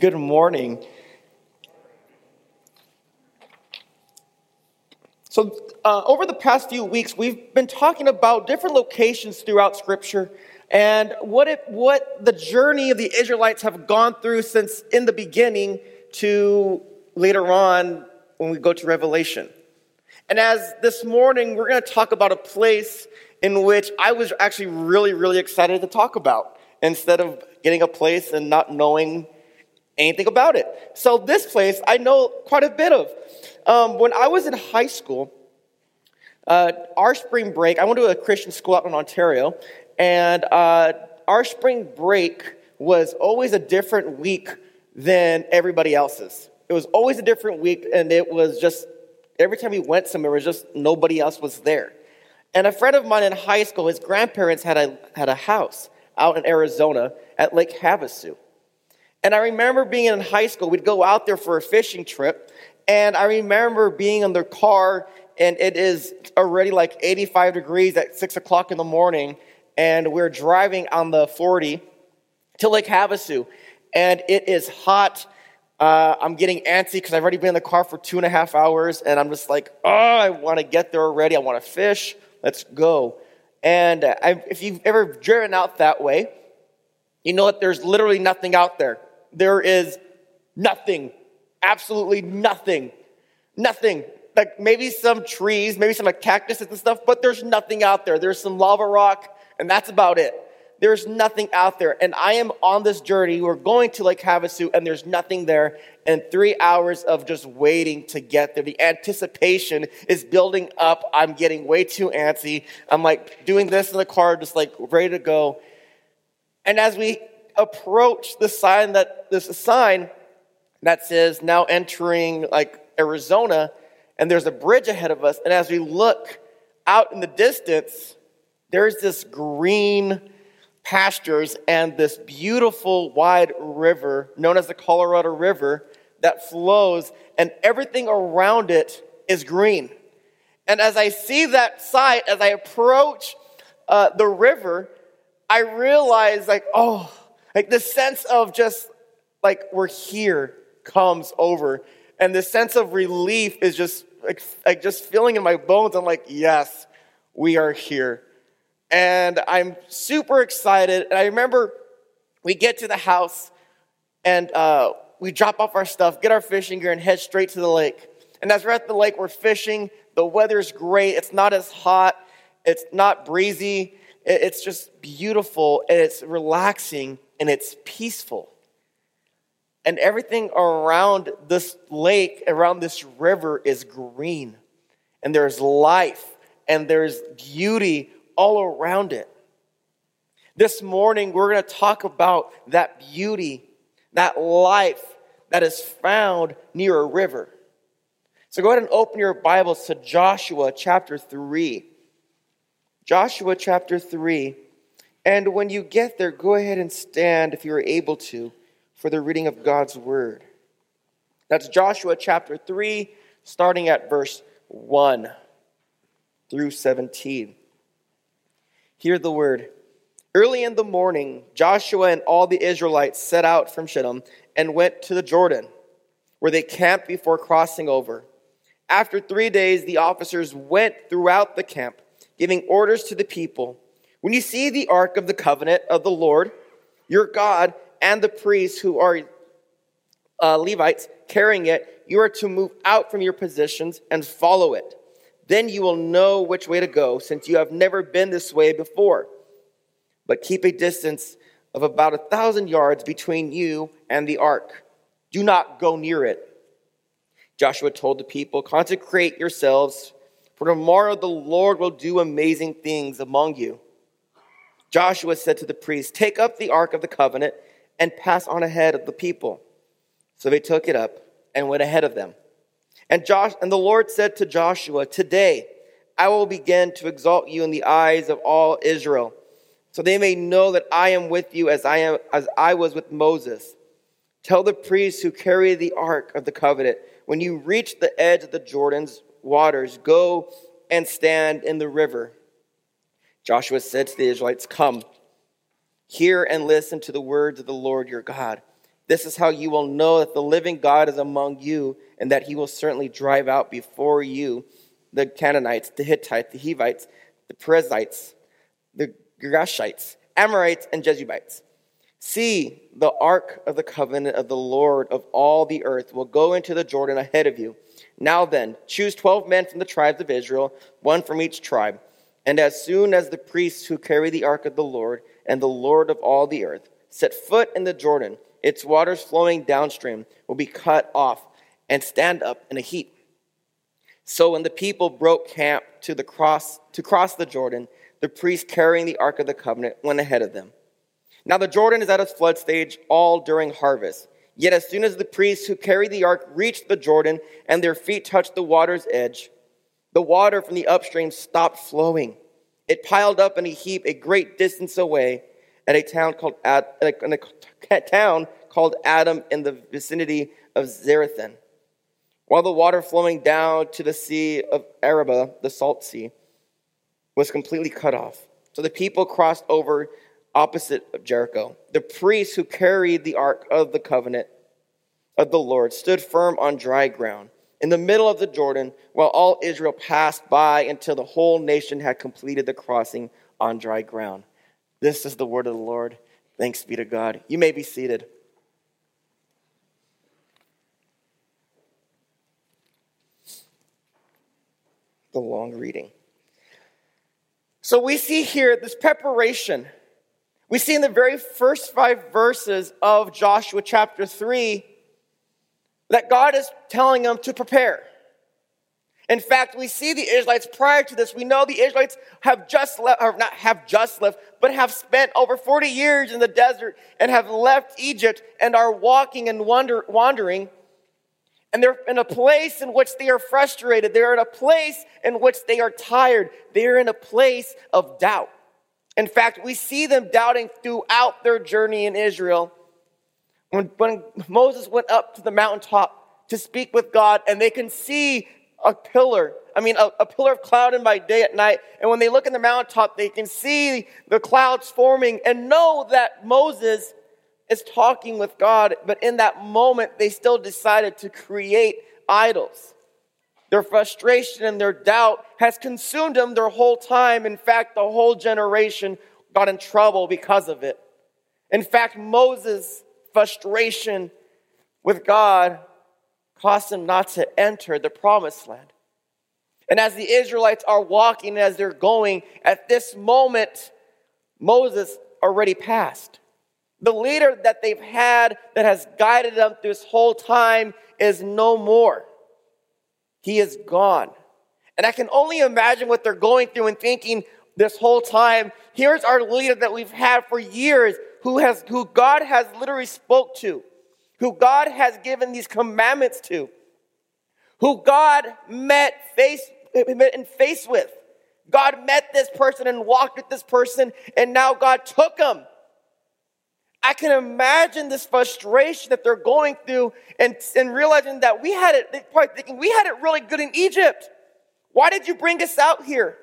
Good morning. So, uh, over the past few weeks, we've been talking about different locations throughout Scripture and what, it, what the journey of the Israelites have gone through since in the beginning to later on when we go to Revelation. And as this morning, we're going to talk about a place in which I was actually really, really excited to talk about instead of getting a place and not knowing anything about it. So, this place I know quite a bit of. Um, when I was in high school, uh, our spring break, I went to a Christian school out in Ontario, and uh, our spring break was always a different week than everybody else's. It was always a different week, and it was just every time we went somewhere, it was just nobody else was there. And a friend of mine in high school, his grandparents had a, had a house out in Arizona at Lake Havasu. And I remember being in high school, we'd go out there for a fishing trip, and I remember being in the car, and it is already like 85 degrees at 6 o'clock in the morning, and we're driving on the 40 to Lake Havasu, and it is hot. Uh, I'm getting antsy because I've already been in the car for two and a half hours, and I'm just like, oh, I want to get there already. I want to fish. Let's go. And uh, if you've ever driven out that way, you know that there's literally nothing out there. There is nothing, absolutely nothing, nothing. Like maybe some trees, maybe some like cactuses and stuff, but there's nothing out there. There's some lava rock, and that's about it. There's nothing out there. And I am on this journey. We're going to Lake Havasu, and there's nothing there. And three hours of just waiting to get there. The anticipation is building up. I'm getting way too antsy. I'm like doing this in the car, just like ready to go. And as we approach the sign that this sign that says now entering like Arizona, and there's a bridge ahead of us. And as we look out in the distance, there's this green pastures and this beautiful wide river known as the Colorado River that flows, and everything around it is green. And as I see that sight, as I approach uh, the river, I realize, like, oh, like the sense of just like we're here comes over, and the sense of relief is just like, like just feeling in my bones. I'm like, yes, we are here and I'm super excited. And I remember we get to the house and uh, we drop off our stuff, get our fishing gear, and head straight to the lake. And as we're at the lake, we're fishing. The weather's great. It's not as hot. It's not breezy. It's just beautiful and it's relaxing and it's peaceful. And everything around this lake, around this river, is green. And there's life and there's beauty all around it. This morning, we're going to talk about that beauty, that life that is found near a river. So go ahead and open your Bibles to Joshua chapter 3. Joshua chapter 3. And when you get there, go ahead and stand if you're able to for the reading of God's word. That's Joshua chapter 3, starting at verse 1 through 17. Hear the word. Early in the morning, Joshua and all the Israelites set out from Shittim and went to the Jordan, where they camped before crossing over. After three days, the officers went throughout the camp, giving orders to the people When you see the ark of the covenant of the Lord, your God, and the priests who are uh, Levites carrying it, you are to move out from your positions and follow it. Then you will know which way to go, since you have never been this way before. But keep a distance of about a thousand yards between you and the ark. Do not go near it. Joshua told the people, Consecrate yourselves, for tomorrow the Lord will do amazing things among you. Joshua said to the priests, Take up the ark of the covenant and pass on ahead of the people. So they took it up and went ahead of them. And, Josh, and the Lord said to Joshua, Today I will begin to exalt you in the eyes of all Israel, so they may know that I am with you as I, am, as I was with Moses. Tell the priests who carry the ark of the covenant, when you reach the edge of the Jordan's waters, go and stand in the river. Joshua said to the Israelites, Come, hear and listen to the words of the Lord your God. This is how you will know that the living God is among you, and that he will certainly drive out before you the Canaanites, the Hittites, the Hivites, the Perizzites, the Girgashites, Amorites, and Jebusites. See, the ark of the covenant of the Lord of all the earth will go into the Jordan ahead of you. Now then, choose twelve men from the tribes of Israel, one from each tribe. And as soon as the priests who carry the ark of the Lord and the Lord of all the earth set foot in the Jordan, its waters flowing downstream will be cut off and stand up in a heap. So when the people broke camp to the cross to cross the Jordan, the priests carrying the ark of the covenant went ahead of them. Now the Jordan is at its flood stage all during harvest. Yet as soon as the priests who carried the ark reached the Jordan and their feet touched the water's edge, the water from the upstream stopped flowing. It piled up in a heap a great distance away at a town called Ad, in a town called Adam in the vicinity of Zarethan. While the water flowing down to the sea of Arabah, the salt sea, was completely cut off. So the people crossed over opposite of Jericho. The priests who carried the ark of the covenant of the Lord stood firm on dry ground in the middle of the Jordan while all Israel passed by until the whole nation had completed the crossing on dry ground. This is the word of the Lord. Thanks be to God. You may be seated. The long reading. So we see here this preparation we see in the very first five verses of Joshua chapter 3 that God is telling them to prepare. In fact, we see the Israelites prior to this. We know the Israelites have just left, or not have just left, but have spent over 40 years in the desert and have left Egypt and are walking and wander, wandering. And they're in a place in which they are frustrated. They're in a place in which they are tired. They're in a place of doubt. In fact, we see them doubting throughout their journey in Israel. When, when Moses went up to the mountaintop to speak with God, and they can see a pillar, I mean, a, a pillar of cloud and by day at night. And when they look in the mountaintop, they can see the clouds forming and know that Moses is talking with God. But in that moment, they still decided to create idols. Their frustration and their doubt has consumed them their whole time. In fact, the whole generation got in trouble because of it. In fact, Moses' frustration with God caused him not to enter the promised land. And as the Israelites are walking, as they're going, at this moment, Moses already passed. The leader that they've had that has guided them this whole time is no more. He is gone. And I can only imagine what they're going through and thinking this whole time. Here's our leader that we've had for years who has, who God has literally spoke to, who God has given these commandments to, who God met face, met in face with. God met this person and walked with this person, and now God took him I can imagine this frustration that they're going through and, and realizing that we had it, probably thinking, we had it really good in Egypt. Why did you bring us out here?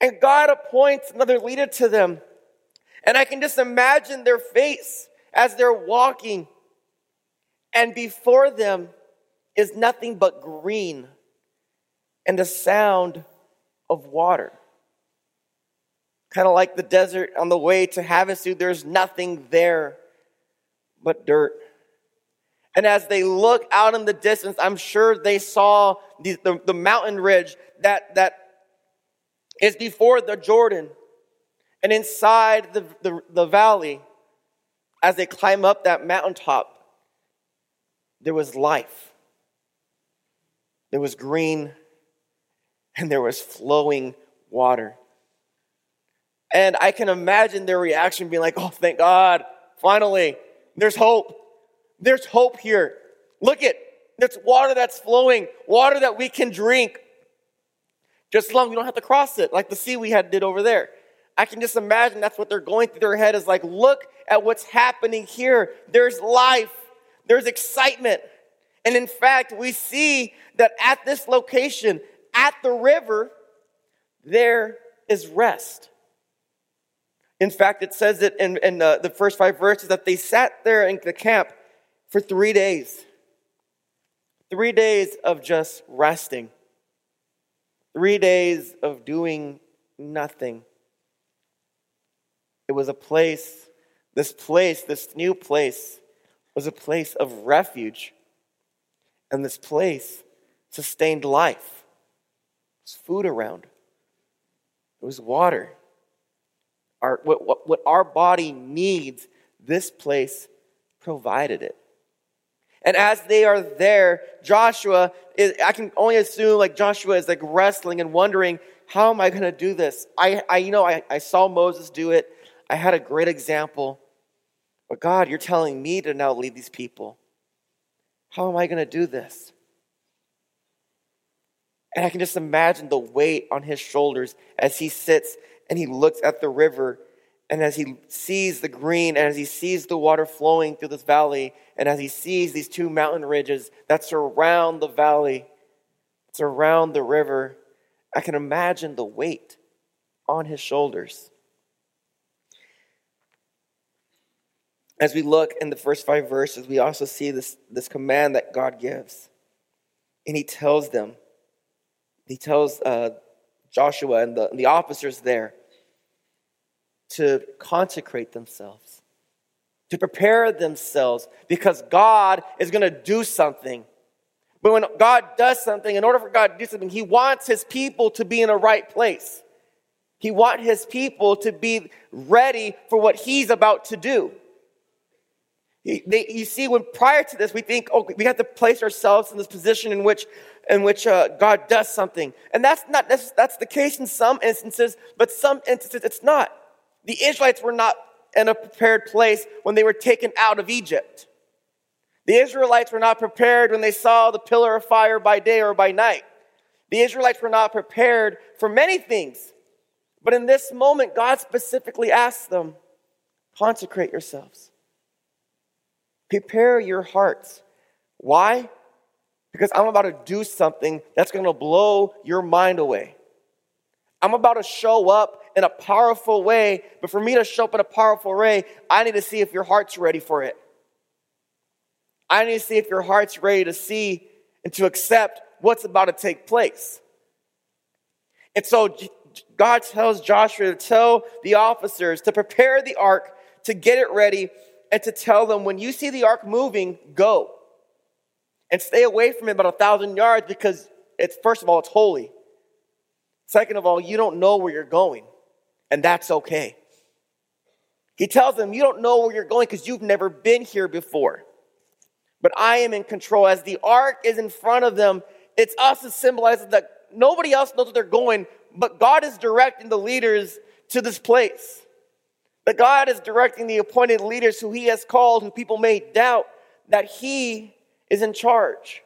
And God appoints another leader to them. And I can just imagine their face as they're walking. And before them is nothing but green and the sound of water. Kind of like the desert on the way to Havasu, there's nothing there but dirt. And as they look out in the distance, I'm sure they saw the, the, the, mountain ridge that, that is before the Jordan. And inside the, the, the valley, as they climb up that mountaintop, there was life. There was green and there was flowing water. And I can imagine their reaction being like, oh, thank God, finally, there's hope. There's hope here. Look at there's water that's flowing, water that we can drink. Just as long we don't have to cross it, like the sea we had did over there. I can just imagine that's what they're going through their head is like, look at what's happening here. There's life, there's excitement. And in fact, we see that at this location, at the river, there is rest. In fact, it says it in, in the, the first five verses that they sat there in the camp for three days. Three days of just resting. Three days of doing nothing. It was a place, this place, this new place, was a place of refuge. And this place sustained life. There was food around, there was water. Our, what, what, what our body needs, this place provided it. And as they are there, Joshua, is, I can only assume like Joshua is like wrestling and wondering, how am I going to do this? I, I you know, I, I saw Moses do it. I had a great example. But God, you're telling me to now lead these people. How am I going to do this? And I can just imagine the weight on his shoulders as he sits and he looks at the river and as he sees the green and as he sees the water flowing through this valley and as he sees these two mountain ridges that surround the valley, surround the river, I can imagine the weight on his shoulders. As we look in the first five verses, we also see this, this command that God gives. And he tells them, he tells uh, Joshua and the, and the officers there to consecrate themselves, to prepare themselves, because God is going to do something. But when God does something, in order for God to do something, He wants His people to be in a right place. He wants His people to be ready for what He's about to do. He, they, you see, when prior to this, we think, oh, we have to place ourselves in this position in which in which uh, God does something. And that's not, that's, that's the case in some instances, but some instances it's not. The Israelites were not in a prepared place when they were taken out of Egypt. The Israelites were not prepared when they saw the pillar of fire by day or by night. The Israelites were not prepared for many things. But in this moment, God specifically asks them consecrate yourselves, prepare your hearts. Why? because I'm about to do something that's going to blow your mind away. I'm about to show up in a powerful way, but for me to show up in a powerful way, I need to see if your heart's ready for it. I need to see if your heart's ready to see and to accept what's about to take place. And so God tells Joshua to tell the officers to prepare the ark, to get it ready, and to tell them when you see the ark moving, go and stay away from it about a thousand yards because it's first of all it's holy. Second of all you don't know where you're going and that's okay. He tells them you don't know where you're going because you've never been here before. But i am in control. As the ark is in front of them it's us that symbolizes that nobody else knows where they're going but god is directing the leaders to this place that god is directing the appointed leaders who he has called who people may doubt that he is in charge.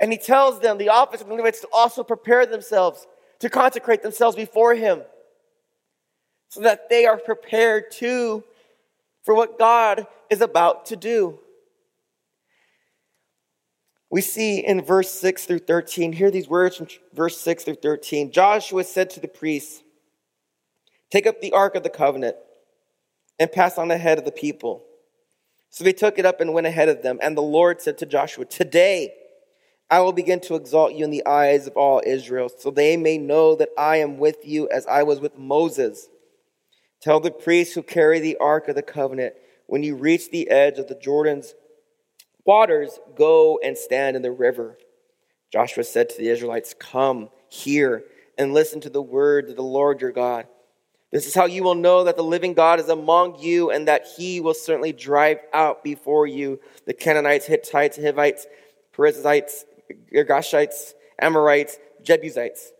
And he tells them, the office of the Levites, to also prepare themselves, to consecrate themselves before him, so that they are prepared too for what God is about to do. We see in verse 6 through 13, hear these words from verse 6 through 13. Joshua said to the priests, Take up the ark of the covenant and pass on ahead of the people. So they took it up and went ahead of them. And the Lord said to Joshua, Today I will begin to exalt you in the eyes of all Israel, so they may know that I am with you as I was with Moses. Tell the priests who carry the ark of the covenant, when you reach the edge of the Jordan's waters, go and stand in the river. Joshua said to the Israelites, Come here and listen to the word of the Lord your God. This is how you will know that the living God is among you and that he will certainly drive out before you the Canaanites, Hittites, Hivites, Perizzites, Girgashites, Amorites, Jebusites.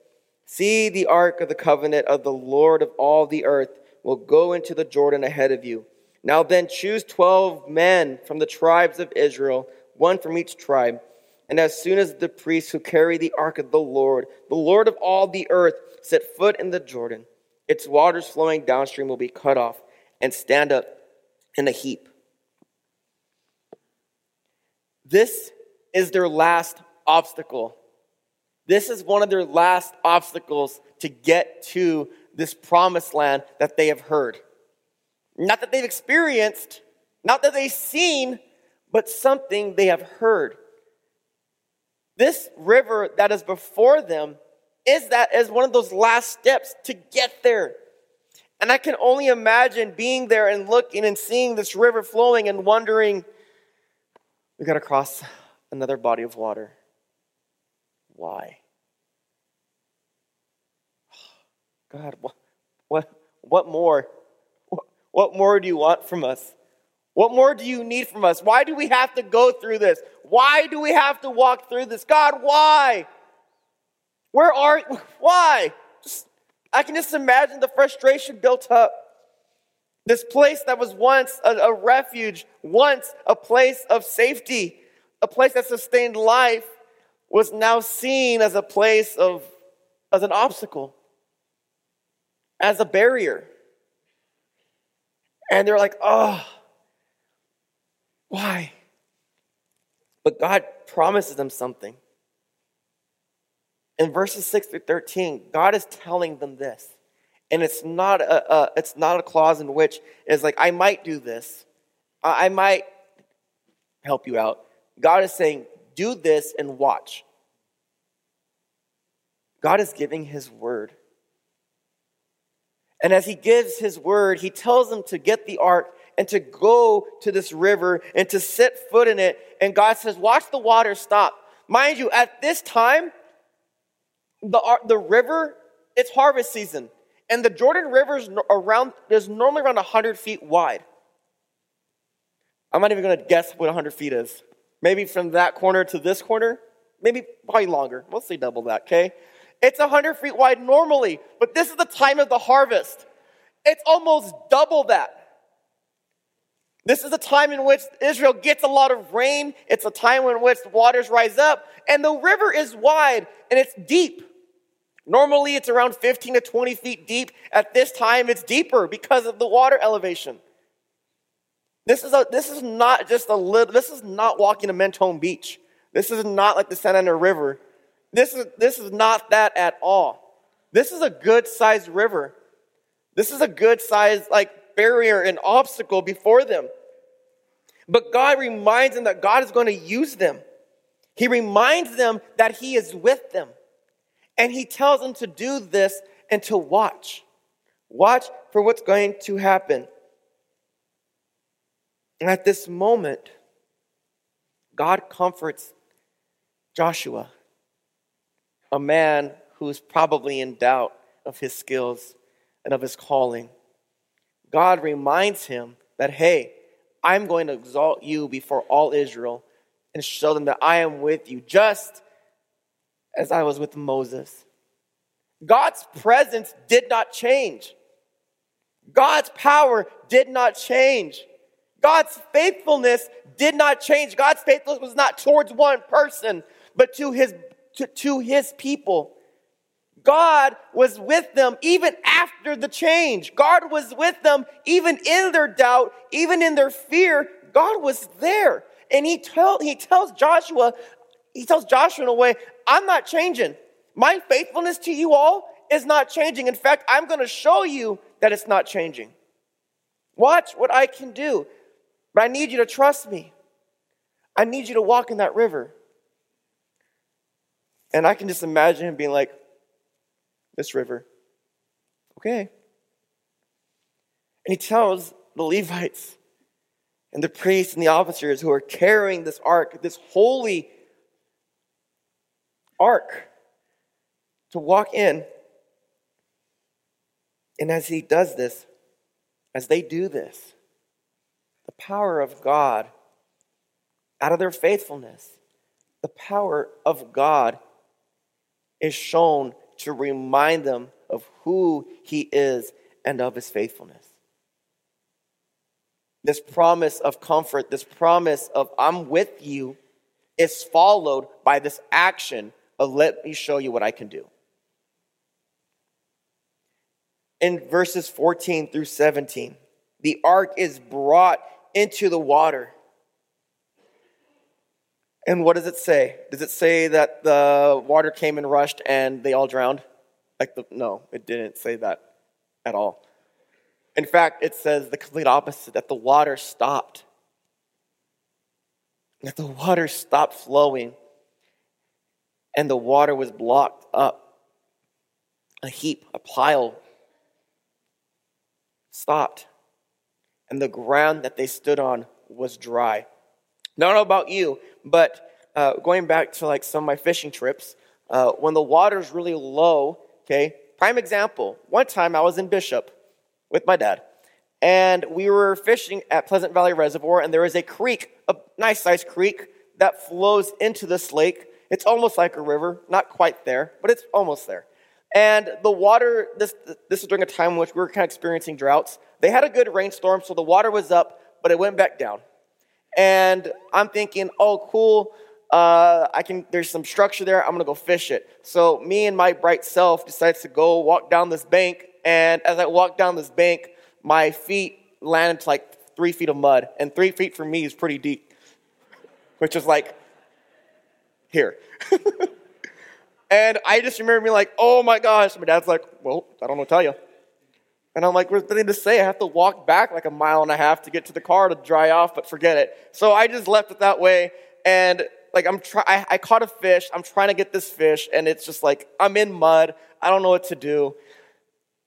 See, the ark of the covenant of the Lord of all the earth will go into the Jordan ahead of you. Now then, choose 12 men from the tribes of Israel, one from each tribe. And as soon as the priests who carry the ark of the Lord, the Lord of all the earth, set foot in the Jordan, its waters flowing downstream will be cut off and stand up in a heap. This is their last obstacle. This is one of their last obstacles to get to this promised land that they have heard. Not that they've experienced, not that they've seen, but something they have heard. This river that is before them is that as one of those last steps to get there. And I can only imagine being there and looking and seeing this river flowing and wondering, we got to cross another body of water. Why? God, what, what, what more? What, what more do you want from us? What more do you need from us? Why do we have to go through this? Why do we have to walk through this? God, why? Where are why? Just, I can just imagine the frustration built up. This place that was once a, a refuge, once a place of safety, a place that sustained life, was now seen as a place of as an obstacle, as a barrier. And they're like, oh, why? But God promises them something. In verses 6 through 13, God is telling them this. And it's not a, a it's not a clause in which it's like, I might do this. I, I might help you out. God is saying, do this and watch. God is giving his word. And as he gives his word, he tells them to get the ark and to go to this river and to set foot in it. And God says, Watch the water stop. Mind you, at this time, the, the river, it's harvest season. And the Jordan River is around, is normally around 100 feet wide. I'm not even going to guess what 100 feet is. Maybe from that corner to this corner, maybe probably longer. We'll say double that, okay? It's 100 feet wide normally, but this is the time of the harvest. It's almost double that. This is a time in which Israel gets a lot of rain. It's a time in which the waters rise up, and the river is wide and it's deep. Normally, it's around 15 to 20 feet deep. At this time, it's deeper because of the water elevation. This is, a, this is not just a little, this is not walking to Mentone Beach. This is not like the Santa Ana River. This is, this is not that at all. This is a good sized river. This is a good sized like barrier and obstacle before them. But God reminds them that God is going to use them. He reminds them that He is with them. And He tells them to do this and to watch. Watch for what's going to happen. And at this moment, God comforts Joshua, a man who's probably in doubt of his skills and of his calling. God reminds him that, hey, I'm going to exalt you before all Israel and show them that I am with you, just as I was with Moses. God's presence did not change. God's power did not change. God's faithfulness did not change. God's faithfulness was not towards one person, but to his, to, to his people. God was with them even after the change. God was with them even in their doubt, even in their fear. God was there. And he, tell, he tells Joshua, he tells Joshua in a way, I'm not changing. My faithfulness to you all is not changing. In fact, I'm going to show you that it's not changing. Watch what I can do. But I need you to trust me. I need you to walk in that river. And I can just imagine him being like, this river. Okay. And he tells the Levites and the priests and the officers who are carrying this ark, this holy ark, to walk in. And as he does this, as they do this, the power of God, out of their faithfulness, the power of God is shown to remind them of who he is and of his faithfulness. This promise of comfort, this promise of I'm with you, is followed by this action of let me show you what I can do. In verses 14 through 17, the ark is brought into the water. And what does it say? Does it say that the water came and rushed and they all drowned? Like the, no, it didn't say that. at all. In fact, it says the complete opposite that the water stopped. That the water stopped flowing and the water was blocked up. A heap, a pile stopped. And the ground that they stood on was dry. Don't know about you, but uh, going back to like some of my fishing trips, uh, when the water's really low, okay, prime example, one time I was in Bishop with my dad, and we were fishing at Pleasant Valley Reservoir, and there is a creek, a nice sized creek, that flows into this lake. It's almost like a river, not quite there, but it's almost there. And the water, this, this is during a time in which we were kind of experiencing droughts. They had a good rainstorm, so the water was up, but it went back down. And I'm thinking, oh, cool. Uh, I can. There's some structure there. I'm gonna go fish it. So me and my bright self decides to go walk down this bank. And as I walk down this bank, my feet land into like three feet of mud, and three feet for me is pretty deep, which is like here. and I just remember being like, "Oh my gosh!" My dad's like, "Well, I don't know to tell you." And I'm like, there's nothing to say. I have to walk back like a mile and a half to get to the car to dry off, but forget it. So I just left it that way. And like I'm try I, I caught a fish. I'm trying to get this fish, and it's just like I'm in mud. I don't know what to do.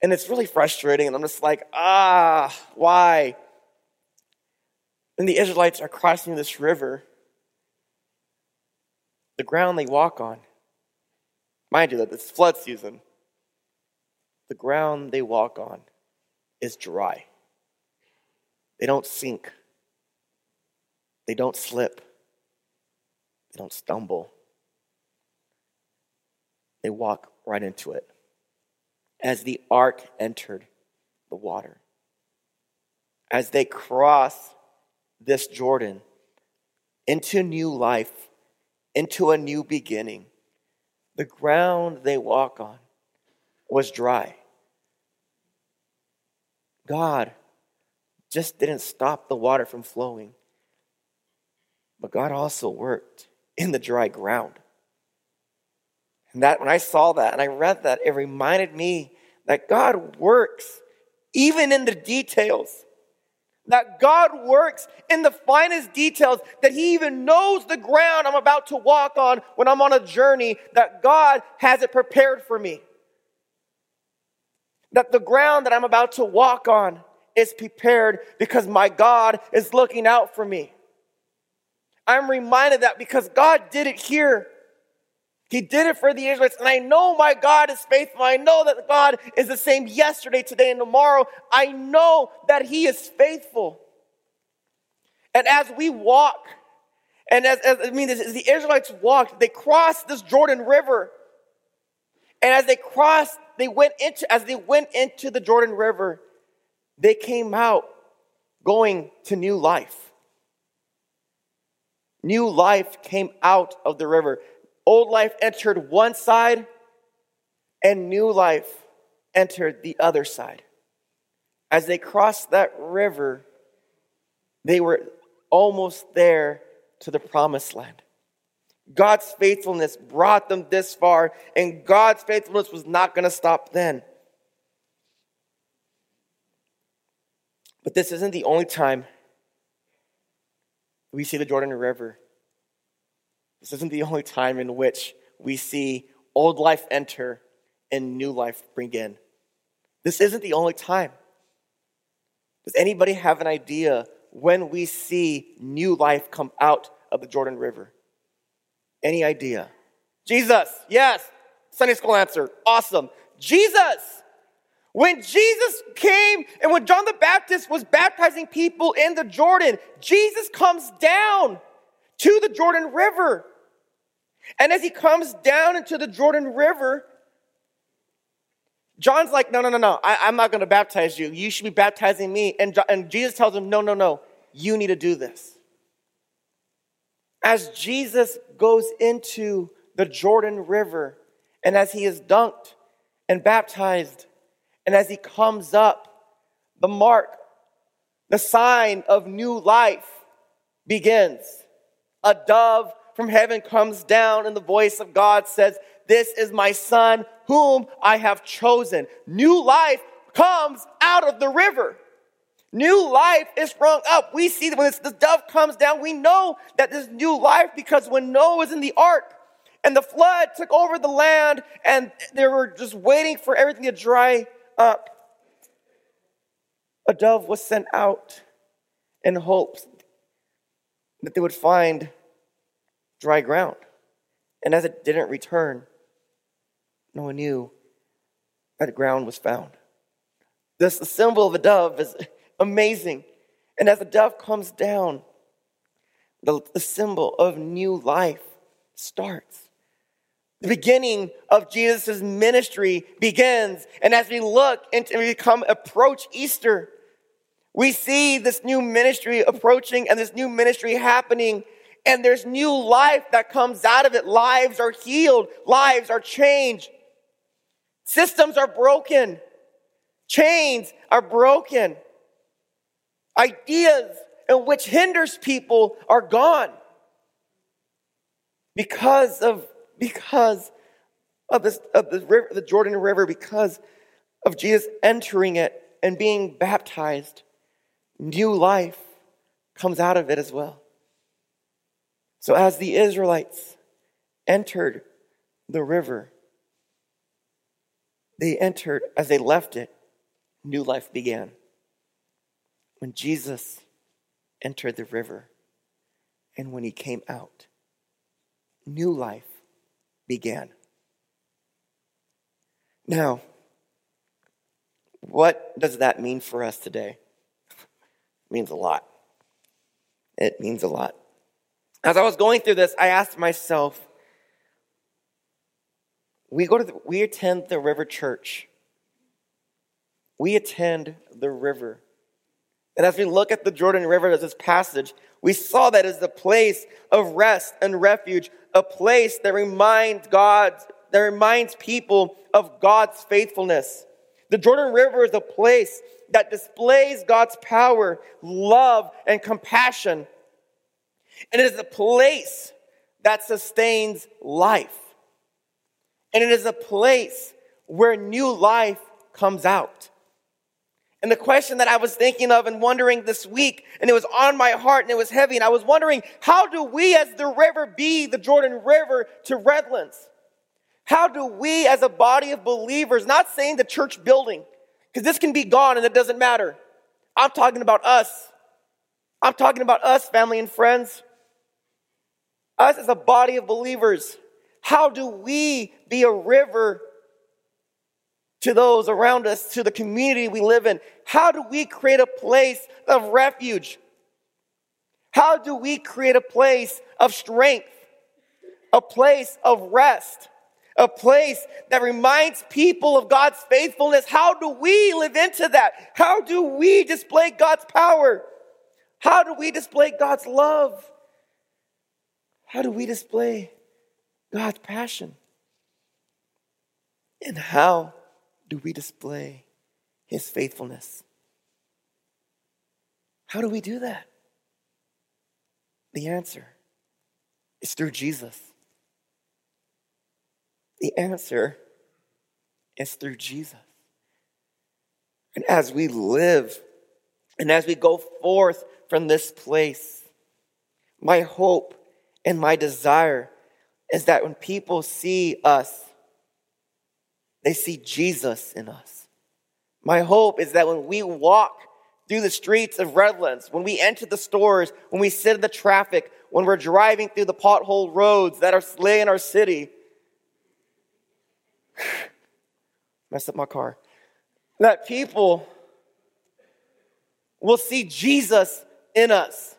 And it's really frustrating. And I'm just like, ah, why? And the Israelites are crossing this river. The ground they walk on, mind you, that it's flood season. The ground they walk on is dry. They don't sink. They don't slip. They don't stumble. They walk right into it. As the ark entered the water, as they cross this Jordan into new life, into a new beginning, the ground they walk on was dry. God just didn't stop the water from flowing, but God also worked in the dry ground. And that when I saw that and I read that, it reminded me that God works even in the details. That God works in the finest details, that He even knows the ground I'm about to walk on when I'm on a journey, that God has it prepared for me. That the ground that I'm about to walk on is prepared because my God is looking out for me. I'm reminded that because God did it here. He did it for the Israelites. And I know my God is faithful. I know that God is the same yesterday, today, and tomorrow. I know that He is faithful. And as we walk, and as, as I mean, as the Israelites walked, they crossed this Jordan River. And as they crossed, they went into, as they went into the Jordan River, they came out going to new life. New life came out of the river. Old life entered one side, and new life entered the other side. As they crossed that river, they were almost there to the promised land. God's faithfulness brought them this far, and God's faithfulness was not going to stop then. But this isn't the only time we see the Jordan River. This isn't the only time in which we see old life enter and new life bring in. This isn't the only time. Does anybody have an idea when we see new life come out of the Jordan River? Any idea? Jesus, yes. Sunday school answer. Awesome. Jesus. When Jesus came and when John the Baptist was baptizing people in the Jordan, Jesus comes down to the Jordan River. And as he comes down into the Jordan River, John's like, no, no, no, no, I, am not going to baptize you. You should be baptizing me. And, and Jesus tells him, no, no, no, you need to do this. As Jesus goes into the Jordan River and as he is dunked and baptized, and as he comes up, the mark, the sign of new life begins. A dove from heaven comes down, and the voice of God says, This is my son whom I have chosen. New life comes out of the river. New life is sprung up. We see that when this, dove comes down, we know that this new life because when Noah was in the ark and the flood took over the land and they were just waiting for everything to dry up, a dove was sent out in hopes that they would find dry ground. And as it didn't return, no one knew that ground was found. This the symbol of a dove is amazing. And as the dove comes down, the, the symbol of new life starts. The beginning of Jesus' ministry begins. And as we look and we come approach Easter, we see this new ministry approaching and this new ministry happening. And there's new life that comes out of it. Lives are healed. Lives are changed. Systems are broken. Chains are broken. Ideas in which hinders people are gone because of because of this of the river, the Jordan River, because of Jesus entering it and being baptized. New life comes out of it as well. So as the Israelites entered the river, they entered, as they left it, new life began. When Jesus entered the river and when he came out, new life began. Now, what does that mean for us today? It means a lot. It means a lot. As I was going through this, I asked myself, we go to the, we attend the river church. We attend the river. And as we look at the Jordan River as this passage, we saw that as the place of rest and refuge, a place that reminds God, that reminds people of God's faithfulness. The Jordan River is a place that displays God's power, love, and compassion. And it is a place that sustains life. And it is a place where new life comes out. And the question that I was thinking of and wondering this week, and it was on my heart and it was heavy, and I was wondering, how do we as the river be the Jordan River to Redlands? How do we as a body of believers, not saying the church building, because this can be gone and it doesn't matter. I'm talking about us. I'm talking about us, family and friends. Us as a body of believers. How do we be a river to those around us, to the community we live in? How do we create a place of refuge? How do we create a place of strength? A place of rest? A place that reminds people of God's faithfulness. How do we live into that? How do we display God's power? How do we display God's love? How do we display God's passion? And how do we display his faithfulness? How do we do that? The answer is through Jesus. The answer is through Jesus. And as we live and as we go forth from this place, my hope and my desire is that when people see us, they see Jesus in us. My hope is that when we walk through the streets of Redlands, when we enter the stores, when we sit in the traffic, when we're driving through the pothole roads that are slaying our city, messed up my car, that people will see Jesus in us.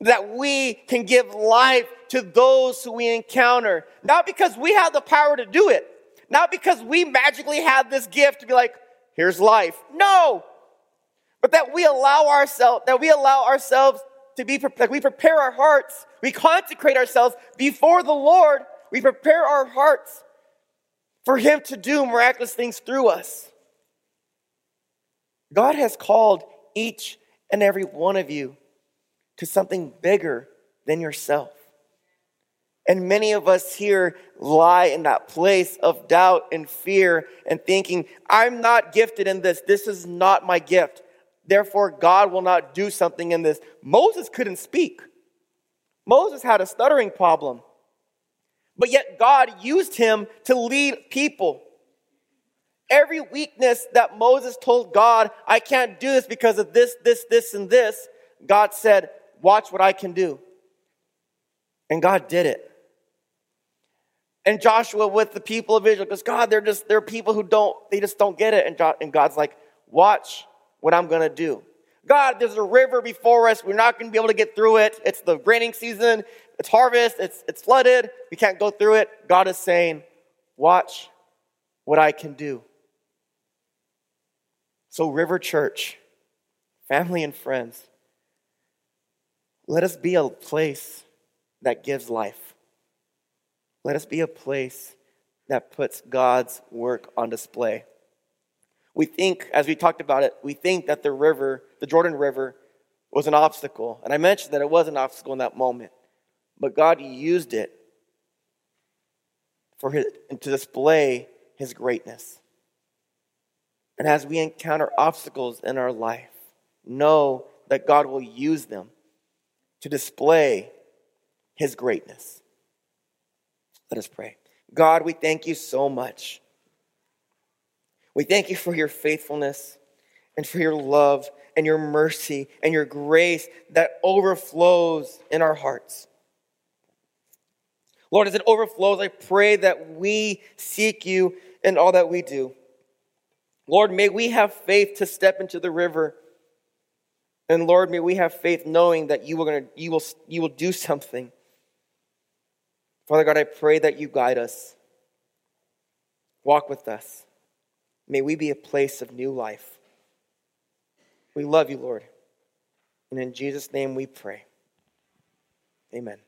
That we can give life to those who we encounter. Not because we have the power to do it, not because we magically have this gift to be like, here's life. No. But that we allow ourselves, that we allow ourselves to be, that we prepare our hearts, we consecrate ourselves before the Lord, we prepare our hearts for Him to do miraculous things through us. God has called each and every one of you to something bigger than yourself. And many of us here lie in that place of doubt and fear and thinking, I'm not gifted in this. This is not my gift. Therefore, God will not do something in this. Moses couldn't speak. Moses had a stuttering problem. But yet, God used him to lead people. Every weakness that Moses told God, I can't do this because of this, this, this, and this, God said, Watch what I can do. And God did it. And Joshua with the people of Israel because God, they're just, they're people who don't, they just don't get it. And, jo- and God's like, watch what I'm to do. God, there's a river before us. We're not to be able to get through it. It's the raining season. It's harvest. It's, it's flooded. We can't go through it. God is saying, watch what I can do. So, River Church, family and friends, let us be a place that gives life. Let us be a place that puts God's work on display. We think, as we talked about it, we think that the river, the Jordan River, was an obstacle. And I mentioned that it was an obstacle in that moment. But God used it for his, to display his greatness. And as we encounter obstacles in our life, know that God will use them to display his greatness. Let us pray. God, we thank you so much. We thank you for your faithfulness and for your love and your mercy and your grace that overflows in our hearts. Lord, as it overflows, I pray that we seek you in all that we do. Lord, may we have faith to step into the river. And Lord, may we have faith knowing that you will, gonna, you will, you will do something. Father God, I pray that you guide us. Walk with us. May we be a place of new life. We love you, Lord. And in Jesus' name we pray. Amen.